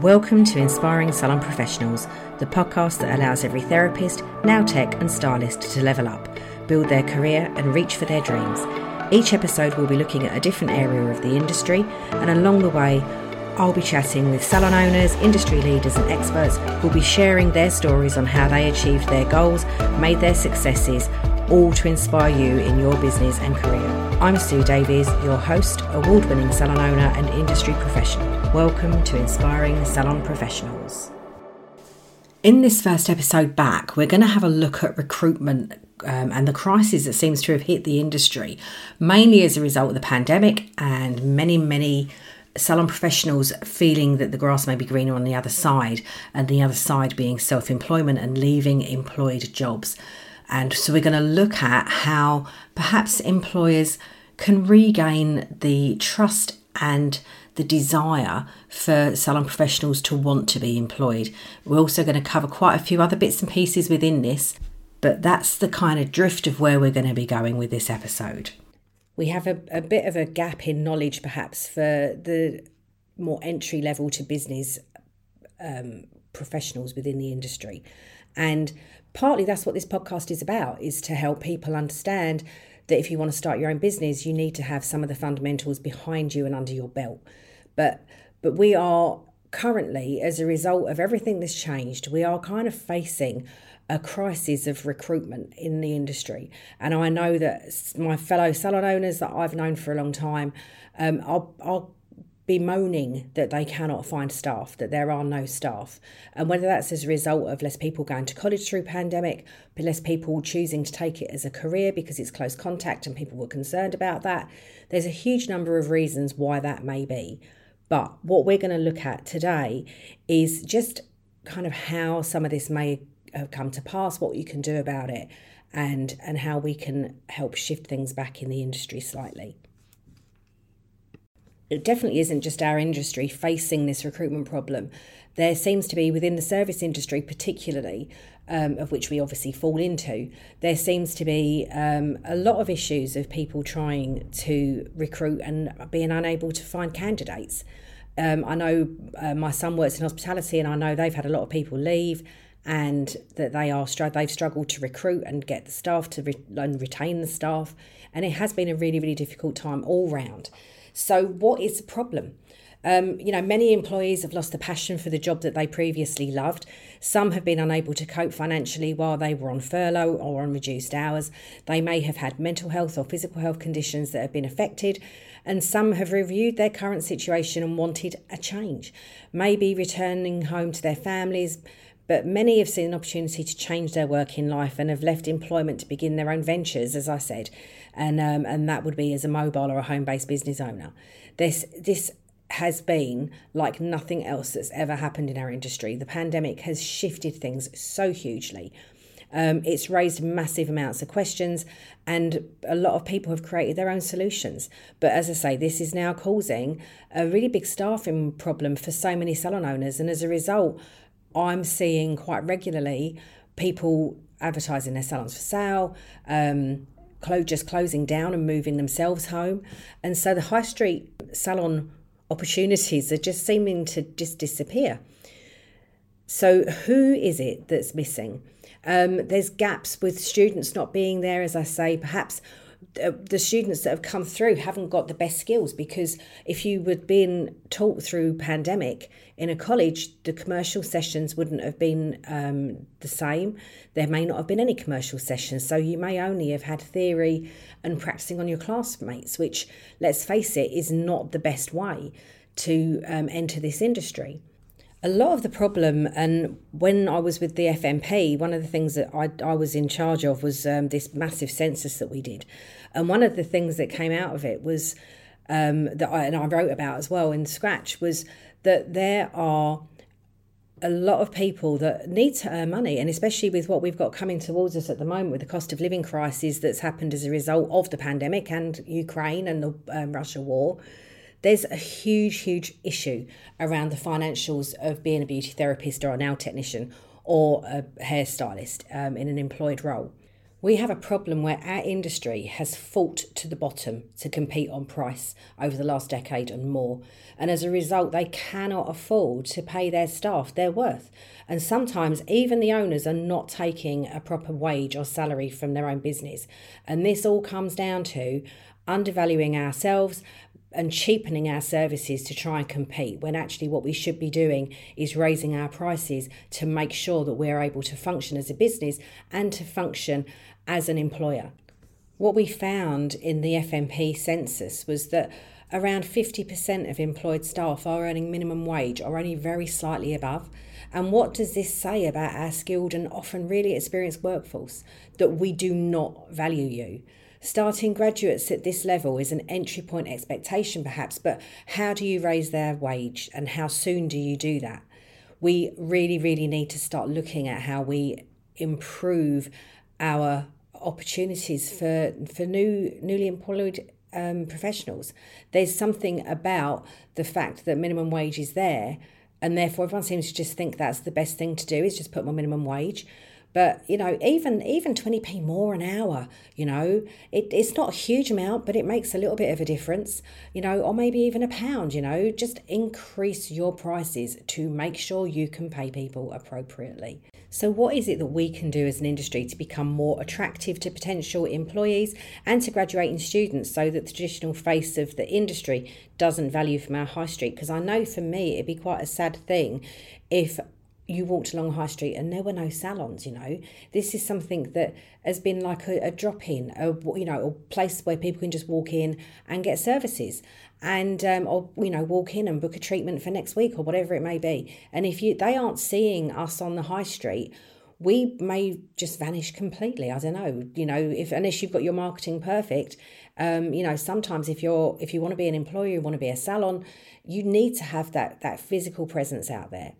Welcome to Inspiring Salon Professionals, the podcast that allows every therapist, nail tech, and stylist to level up, build their career, and reach for their dreams. Each episode we'll be looking at a different area of the industry, and along the way, I'll be chatting with salon owners, industry leaders, and experts who'll be sharing their stories on how they achieved their goals, made their successes, all to inspire you in your business and career. I'm Sue Davies, your host, award winning salon owner, and industry professional. Welcome to Inspiring Salon Professionals. In this first episode back, we're going to have a look at recruitment um, and the crisis that seems to have hit the industry, mainly as a result of the pandemic and many, many salon professionals feeling that the grass may be greener on the other side, and the other side being self employment and leaving employed jobs. And so we're going to look at how perhaps employers can regain the trust and the desire for salon professionals to want to be employed. We're also going to cover quite a few other bits and pieces within this, but that's the kind of drift of where we're going to be going with this episode. We have a, a bit of a gap in knowledge, perhaps, for the more entry level to business um, professionals within the industry. And partly that's what this podcast is about is to help people understand that if you want to start your own business you need to have some of the fundamentals behind you and under your belt. But but we are currently as a result of everything that's changed we are kind of facing a crisis of recruitment in the industry. And i know that my fellow salon owners that i've known for a long time um, are, are bemoaning that they cannot find staff, that there are no staff. And whether that's as a result of less people going to college through pandemic, but less people choosing to take it as a career because it's close contact and people were concerned about that. There's a huge number of reasons why that may be. But what we're going to look at today is just kind of how some of this may have come to pass, what you can do about it, and and how we can help shift things back in the industry slightly it definitely isn't just our industry facing this recruitment problem. There seems to be within the service industry, particularly, um, of which we obviously fall into, there seems to be um, a lot of issues of people trying to recruit and being unable to find candidates. Um, I know uh, my son works in hospitality, and I know they've had a lot of people leave, and that they are they've struggled to recruit and get the staff to re- and retain the staff, and it has been a really really difficult time all round. So, what is the problem? Um, you know, many employees have lost the passion for the job that they previously loved. Some have been unable to cope financially while they were on furlough or on reduced hours. They may have had mental health or physical health conditions that have been affected, and some have reviewed their current situation and wanted a change, maybe returning home to their families. But many have seen an opportunity to change their working life and have left employment to begin their own ventures, as I said and um, and that would be as a mobile or a home based business owner. This this has been like nothing else that's ever happened in our industry. The pandemic has shifted things so hugely. Um, it's raised massive amounts of questions, and a lot of people have created their own solutions. But as I say, this is now causing a really big staffing problem for so many salon owners, and as a result, I'm seeing quite regularly people advertising their salons for sale, um, just closing down and moving themselves home. And so the high street salon opportunities are just seeming to just disappear. So, who is it that's missing? Um, there's gaps with students not being there, as I say, perhaps the students that have come through haven't got the best skills because if you were being taught through pandemic in a college, the commercial sessions wouldn't have been um, the same. There may not have been any commercial sessions, so you may only have had theory and practicing on your classmates, which, let's face it, is not the best way to um, enter this industry a lot of the problem, and when I was with the FNP, one of the things that I, I was in charge of was um, this massive census that we did. And one of the things that came out of it was um, that I, and I wrote about as well in Scratch was that there are a lot of people that need to earn money, and especially with what we've got coming towards us at the moment with the cost of living crisis that's happened as a result of the pandemic and Ukraine and the um, Russia war there's a huge, huge issue around the financials of being a beauty therapist or a nail technician or a hairstylist um, in an employed role. We have a problem where our industry has fought to the bottom to compete on price over the last decade and more. And as a result, they cannot afford to pay their staff their worth. And sometimes even the owners are not taking a proper wage or salary from their own business. And this all comes down to undervaluing ourselves, and cheapening our services to try and compete when actually what we should be doing is raising our prices to make sure that we're able to function as a business and to function as an employer. What we found in the FNP census was that around 50% of employed staff are earning minimum wage or only very slightly above. And what does this say about our skilled and often really experienced workforce? That we do not value you. Starting graduates at this level is an entry point expectation, perhaps, but how do you raise their wage and how soon do you do that? We really, really need to start looking at how we improve our opportunities for, for new newly employed um, professionals. There's something about the fact that minimum wage is there, and therefore everyone seems to just think that's the best thing to do is just put more minimum wage. But you know, even even twenty p more an hour, you know, it, it's not a huge amount, but it makes a little bit of a difference, you know, or maybe even a pound. You know, just increase your prices to make sure you can pay people appropriately. So, what is it that we can do as an industry to become more attractive to potential employees and to graduating students so that the traditional face of the industry doesn't value from our high street? Because I know for me, it'd be quite a sad thing if you walked along High Street and there were no salons, you know. This is something that has been like a, a drop in, a, you know, a place where people can just walk in and get services and um, or you know walk in and book a treatment for next week or whatever it may be. And if you they aren't seeing us on the high street we may just vanish completely. I don't know you know if unless you've got your marketing perfect um, you know sometimes if you're if you want to be an employer you want to be a salon you need to have that that physical presence out there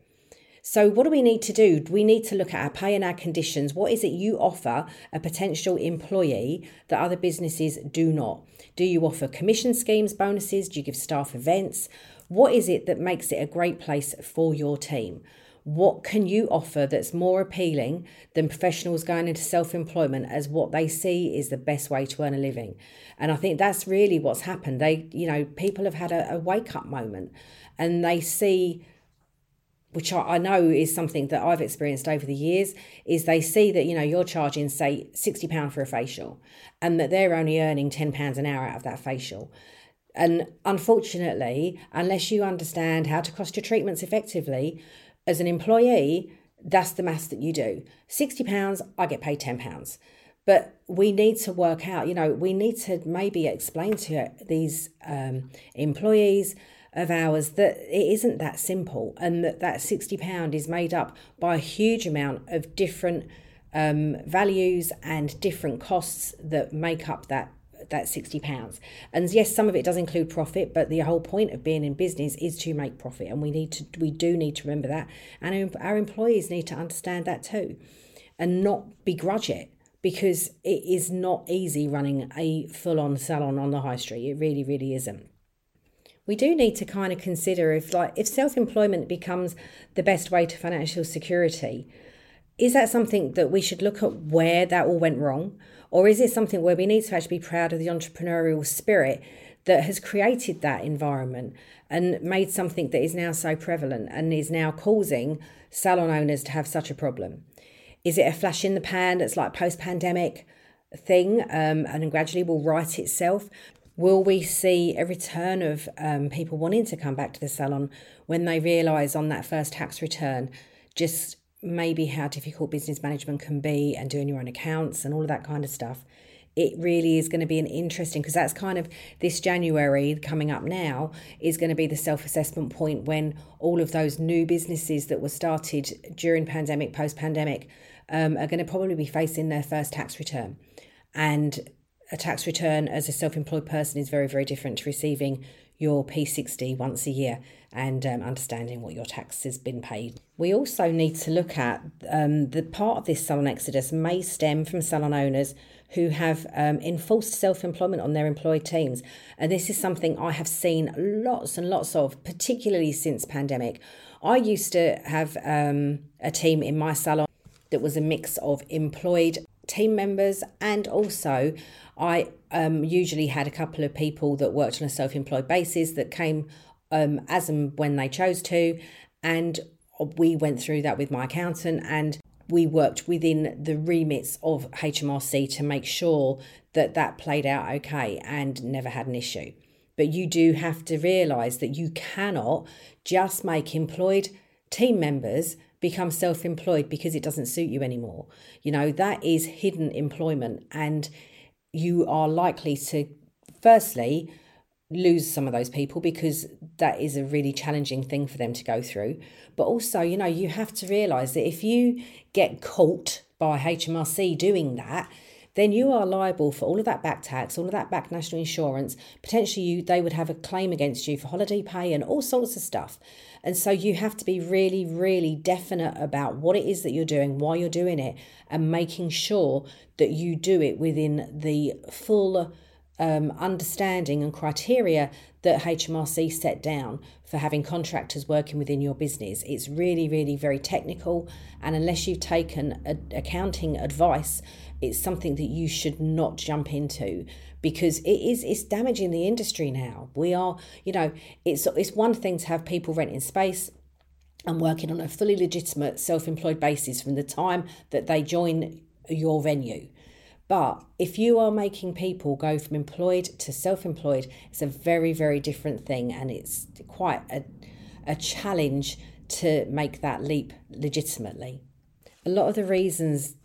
so, what do we need to do? We need to look at our pay and our conditions. What is it you offer a potential employee that other businesses do not? Do you offer commission schemes, bonuses? Do you give staff events? What is it that makes it a great place for your team? What can you offer that's more appealing than professionals going into self employment as what they see is the best way to earn a living? And I think that's really what's happened. They, you know, people have had a, a wake up moment and they see which I, know is something that I've experienced over the years, is they see that, you know, you're charging, say, £60 for a facial and that they're only earning £10 an hour out of that facial. And unfortunately, unless you understand how to cost your treatments effectively, as an employee, that's the maths that you do. £60, I get paid £10. But we need to work out, you know, we need to maybe explain to these um, employees of ours that it isn't that simple and that that 60 pound is made up by a huge amount of different um, values and different costs that make up that that 60 pounds. And yes some of it does include profit but the whole point of being in business is to make profit and we need to we do need to remember that. And our employees need to understand that too and not begrudge it because it is not easy running a full-on salon on the high street. It really really isn't we do need to kind of consider if like if self-employment becomes the best way to financial security is that something that we should look at where that all went wrong? Or is it something where we need to actually be proud of the entrepreneurial spirit that has created that environment and made something that is now so prevalent and is now causing salon owners to have such a problem? Is it a flash in the pan that's like post pandemic thing um, and gradually will right itself Will we see a return of um, people wanting to come back to the salon when they realise on that first tax return just maybe how difficult business management can be and doing your own accounts and all of that kind of stuff? It really is going to be an interesting because that's kind of this January coming up now is going to be the self assessment point when all of those new businesses that were started during pandemic, post pandemic, um, are going to probably be facing their first tax return. And a tax return as a self employed person is very, very different to receiving your P60 once a year and um, understanding what your tax has been paid. We also need to look at um, the part of this salon exodus may stem from salon owners who have um, enforced self employment on their employed teams. And this is something I have seen lots and lots of, particularly since pandemic. I used to have um, a team in my salon that was a mix of employed team members, and also I um, usually had a couple of people that worked on a self employed basis that came um, as and when they chose to. And we went through that with my accountant and we worked within the remits of HMRC to make sure that that played out okay and never had an issue. But you do have to realise that you cannot just make employed team members become self employed because it doesn't suit you anymore. You know, that is hidden employment, and you are likely to, firstly, lose some of those people because that is a really challenging thing for them to go through. But also, you know, you have to realize that if you get caught by HMRC doing that, then you are liable for all of that back tax, all of that back national insurance. Potentially, you they would have a claim against you for holiday pay and all sorts of stuff. And so you have to be really, really definite about what it is that you're doing, why you're doing it, and making sure that you do it within the full um, understanding and criteria that HMRC set down for having contractors working within your business. It's really, really very technical, and unless you've taken a, accounting advice, it's something that you should not jump into because it is it's damaging the industry now. We are, you know, it's it's one thing to have people renting space and working on a fully legitimate self-employed basis from the time that they join your venue but if you are making people go from employed to self employed, it's a very, very different thing. And it's quite a, a challenge to make that leap legitimately. A lot of the reasons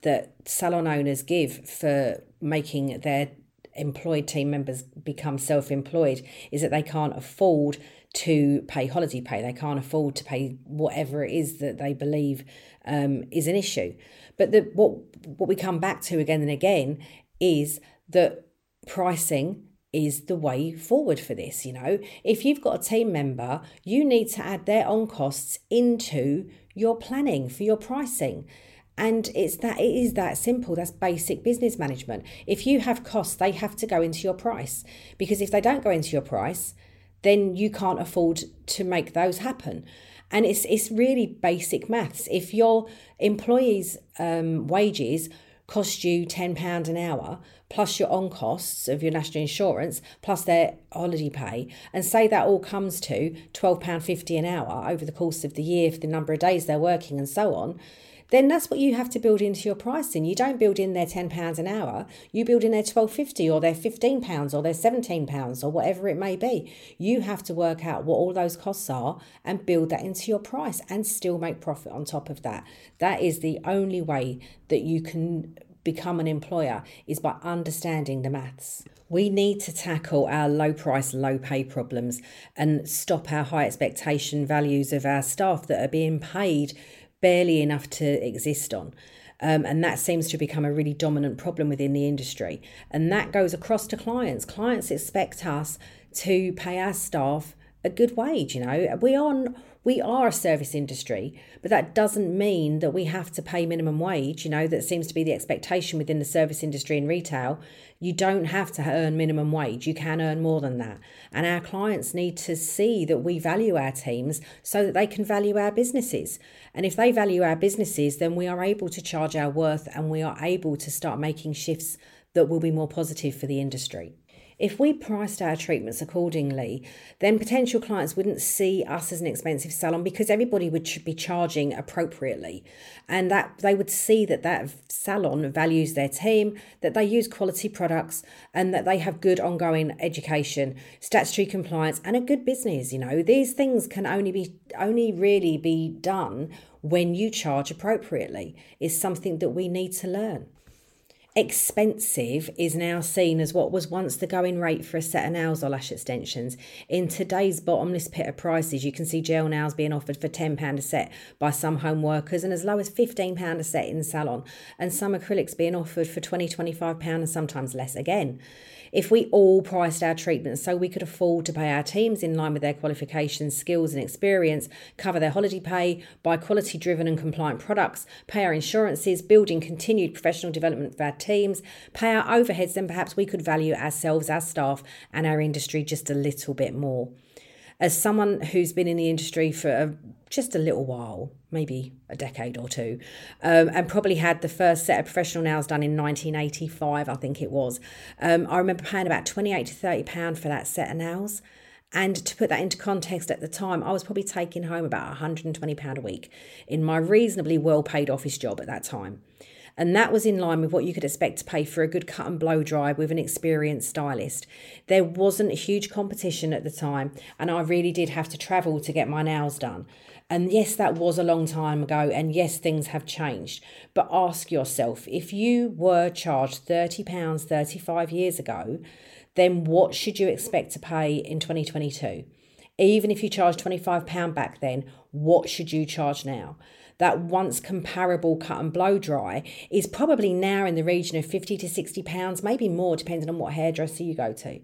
that salon owners give for making their employed team members become self employed is that they can't afford to pay holiday pay. They can't afford to pay whatever it is that they believe um, is an issue. But the, what what we come back to again and again is that pricing is the way forward for this. You know, if you've got a team member, you need to add their on costs into your planning for your pricing. And it's that it is that simple. That's basic business management. If you have costs, they have to go into your price. Because if they don't go into your price, then you can't afford to make those happen and it's it's really basic maths. If your employees' um, wages cost you ten pound an hour plus your on costs of your national insurance plus their holiday pay, and say that all comes to twelve pound fifty an hour over the course of the year for the number of days they're working and so on then that's what you have to build into your pricing. You don't build in their £10 an hour, you build in their twelve fifty or their £15 or their £17 or whatever it may be. You have to work out what all those costs are and build that into your price and still make profit on top of that. That is the only way that you can become an employer is by understanding the maths. We need to tackle our low price, low pay problems and stop our high expectation values of our staff that are being paid barely enough to exist on. Um, and that seems to become a really dominant problem within the industry. And that goes across to clients. Clients expect us to pay our staff a good wage. You know, we are we are a service industry, but that doesn't mean that we have to pay minimum wage. You know, that seems to be the expectation within the service industry and retail. You don't have to earn minimum wage, you can earn more than that. And our clients need to see that we value our teams so that they can value our businesses. And if they value our businesses, then we are able to charge our worth and we are able to start making shifts that will be more positive for the industry. If we priced our treatments accordingly, then potential clients wouldn't see us as an expensive salon because everybody would be charging appropriately. And that they would see that that salon values their team, that they use quality products, and that they have good ongoing education, statutory compliance, and a good business. You know, these things can only be only really be done when you charge appropriately. Is something that we need to learn expensive is now seen as what was once the going rate for a set of nails or lash extensions. In today's bottomless pit of prices, you can see gel nails being offered for £10 a set by some home workers and as low as £15 a set in the salon, and some acrylics being offered for £20, £25 and sometimes less again. If we all priced our treatments so we could afford to pay our teams in line with their qualifications, skills, and experience, cover their holiday pay, buy quality driven and compliant products, pay our insurances, building continued professional development for our teams, pay our overheads, then perhaps we could value ourselves, our staff, and our industry just a little bit more as someone who's been in the industry for a just a little while, maybe a decade or two, um, and probably had the first set of professional nails done in 1985, I think it was. Um, I remember paying about 28 to 30 pound for that set of nails. And to put that into context at the time, I was probably taking home about £120 a week in my reasonably well paid office job at that time. And that was in line with what you could expect to pay for a good cut and blow dry with an experienced stylist. There wasn't a huge competition at the time, and I really did have to travel to get my nails done. And yes, that was a long time ago, and yes, things have changed. But ask yourself if you were charged £30 35 years ago, then what should you expect to pay in 2022? Even if you charged £25 back then, what should you charge now? That once comparable cut and blow dry is probably now in the region of 50 to 60 pounds, maybe more, depending on what hairdresser you go to.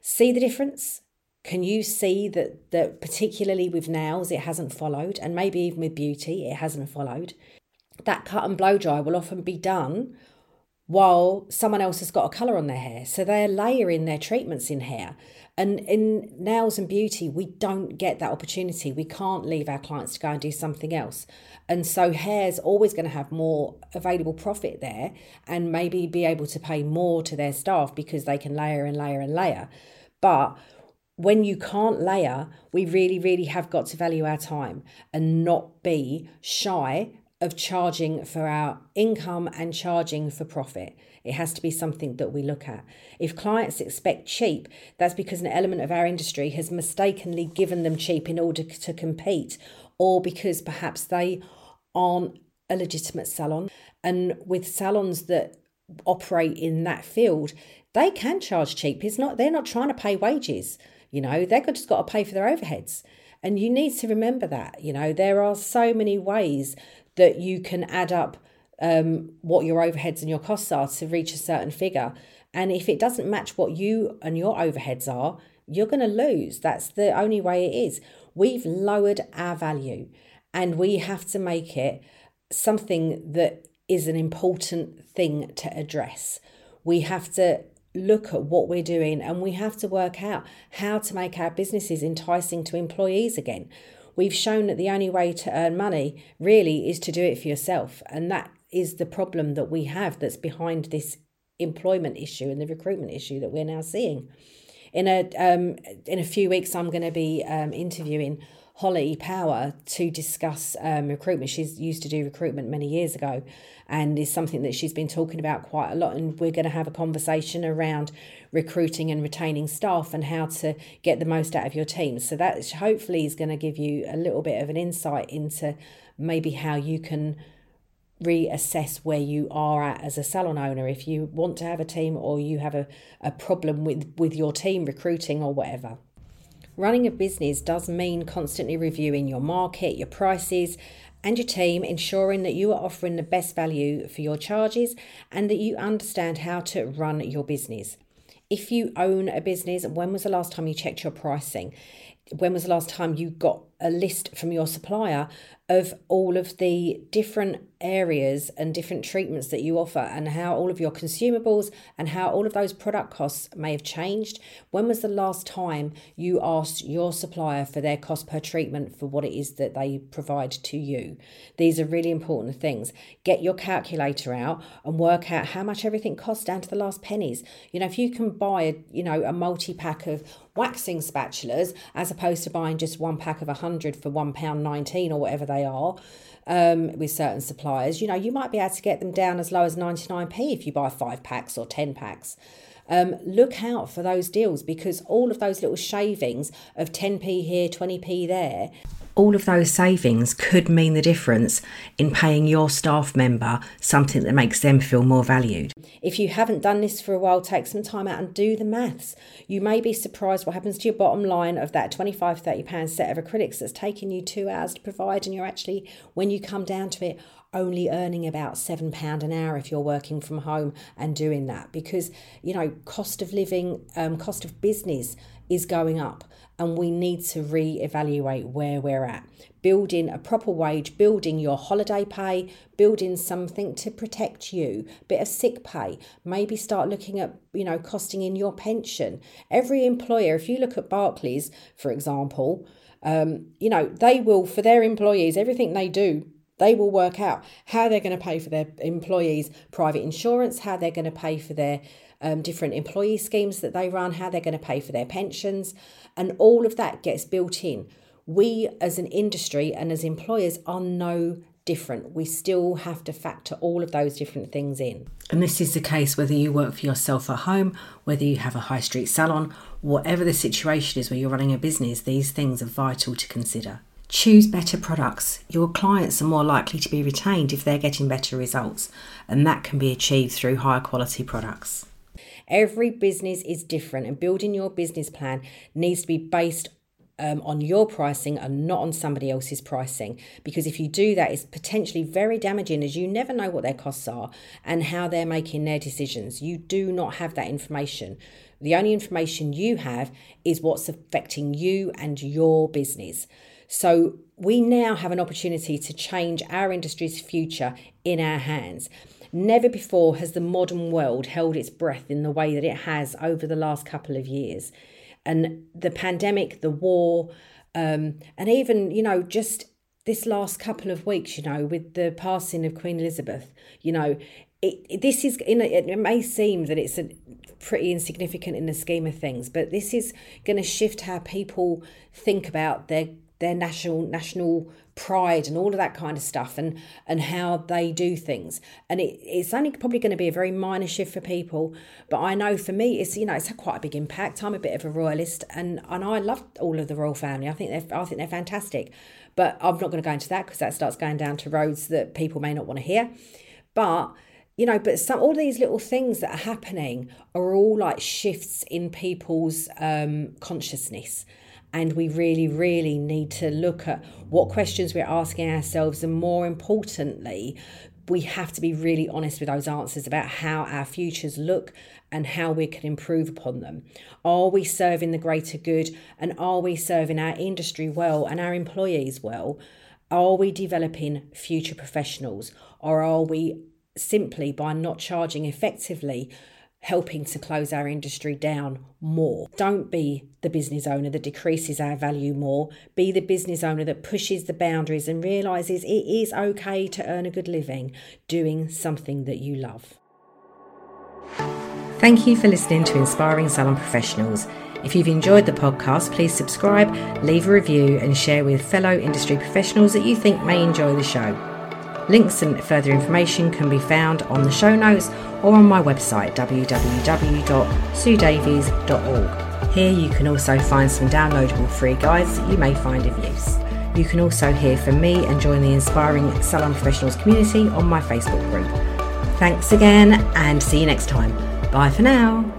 See the difference? Can you see that, that particularly with nails, it hasn't followed, and maybe even with beauty, it hasn't followed? That cut and blow dry will often be done while someone else has got a colour on their hair. So they're layering their treatments in hair. And in nails and beauty, we don't get that opportunity. We can't leave our clients to go and do something else. And so hair's always going to have more available profit there and maybe be able to pay more to their staff because they can layer and layer and layer. But when you can't layer, we really, really have got to value our time and not be shy of charging for our income and charging for profit. It has to be something that we look at. If clients expect cheap, that's because an element of our industry has mistakenly given them cheap in order to compete, or because perhaps they aren't a legitimate salon. And with salons that operate in that field, they can charge cheap. It's not they're not trying to pay wages. You know, they've just got to pay for their overheads. And you need to remember that. You know, there are so many ways that you can add up um, what your overheads and your costs are to reach a certain figure. And if it doesn't match what you and your overheads are, you're going to lose. That's the only way it is. We've lowered our value and we have to make it something that is an important thing to address. We have to look at what we're doing and we have to work out how to make our businesses enticing to employees again. We've shown that the only way to earn money really is to do it for yourself. And that is the problem that we have that's behind this employment issue and the recruitment issue that we're now seeing. In a um, in a few weeks, I'm going to be um, interviewing Holly Power to discuss um, recruitment. She's used to do recruitment many years ago and is something that she's been talking about quite a lot. And we're going to have a conversation around recruiting and retaining staff and how to get the most out of your team. So that hopefully is going to give you a little bit of an insight into maybe how you can reassess where you are at as a salon owner if you want to have a team or you have a, a problem with with your team recruiting or whatever Running a business does mean constantly reviewing your market, your prices, and your team, ensuring that you are offering the best value for your charges and that you understand how to run your business. If you own a business, when was the last time you checked your pricing? When was the last time you got a list from your supplier of all of the different areas and different treatments that you offer and how all of your consumables and how all of those product costs may have changed. When was the last time you asked your supplier for their cost per treatment for what it is that they provide to you? These are really important things. Get your calculator out and work out how much everything costs down to the last pennies. You know, if you can buy, you know, a multi pack of waxing spatulas as opposed to buying just one pack of a hundred for one pound nineteen or whatever they are, um, with certain suppliers, you know, you might be able to get them down as low as 99p if you buy five packs or 10 packs. Um, look out for those deals because all of those little shavings of 10p here, 20p there all of those savings could mean the difference in paying your staff member something that makes them feel more valued. If you haven't done this for a while, take some time out and do the maths. You may be surprised what happens to your bottom line of that 25 30 pound set of acrylics that's taken you 2 hours to provide and you're actually when you come down to it only earning about £7 an hour if you're working from home and doing that because you know cost of living um, cost of business is going up and we need to re-evaluate where we're at. Building a proper wage building your holiday pay building something to protect you bit of sick pay maybe start looking at you know costing in your pension. Every employer if you look at barclays for example um, you know they will for their employees everything they do they will work out how they're going to pay for their employees private insurance how they're going to pay for their um, different employee schemes that they run, how they're going to pay for their pensions, and all of that gets built in. We, as an industry and as employers, are no different. We still have to factor all of those different things in. And this is the case whether you work for yourself at home, whether you have a high street salon, whatever the situation is where you're running a business, these things are vital to consider. Choose better products. Your clients are more likely to be retained if they're getting better results, and that can be achieved through higher quality products. Every business is different, and building your business plan needs to be based um, on your pricing and not on somebody else's pricing. Because if you do that, it's potentially very damaging as you never know what their costs are and how they're making their decisions. You do not have that information. The only information you have is what's affecting you and your business. So we now have an opportunity to change our industry's future in our hands. Never before has the modern world held its breath in the way that it has over the last couple of years. And the pandemic, the war, um, and even, you know, just this last couple of weeks, you know, with the passing of Queen Elizabeth, you know, it, it this is, it may seem that it's a, pretty insignificant in the scheme of things, but this is going to shift how people think about their their national national pride and all of that kind of stuff and and how they do things. And it, it's only probably going to be a very minor shift for people but i know for me it's you know it's had quite a big impact. I'm a bit of a royalist and and i love all of the royal family. I think they're i think they're fantastic but i'm not going to go into that because that starts going down to roads that people may not want to hear. But you know but some all these little things that are happening are all like shifts in people's um consciousness and we really, really need to look at what questions we're asking ourselves, and more importantly, we have to be really honest with those answers about how our futures look and how we can improve upon them. Are we serving the greater good and are we serving our industry well and our employees well? Are we developing future professionals or are we simply by not charging effectively helping to close our industry down more. Don't be the business owner that decreases our value more. Be the business owner that pushes the boundaries and realizes it is okay to earn a good living doing something that you love. Thank you for listening to Inspiring Salon Professionals. If you've enjoyed the podcast, please subscribe, leave a review, and share with fellow industry professionals that you think may enjoy the show. Links and further information can be found on the show notes or on my website www.suedavies.org. Here you can also find some downloadable free guides that you may find of use. You can also hear from me and join the inspiring salon professionals community on my Facebook group. Thanks again and see you next time. Bye for now.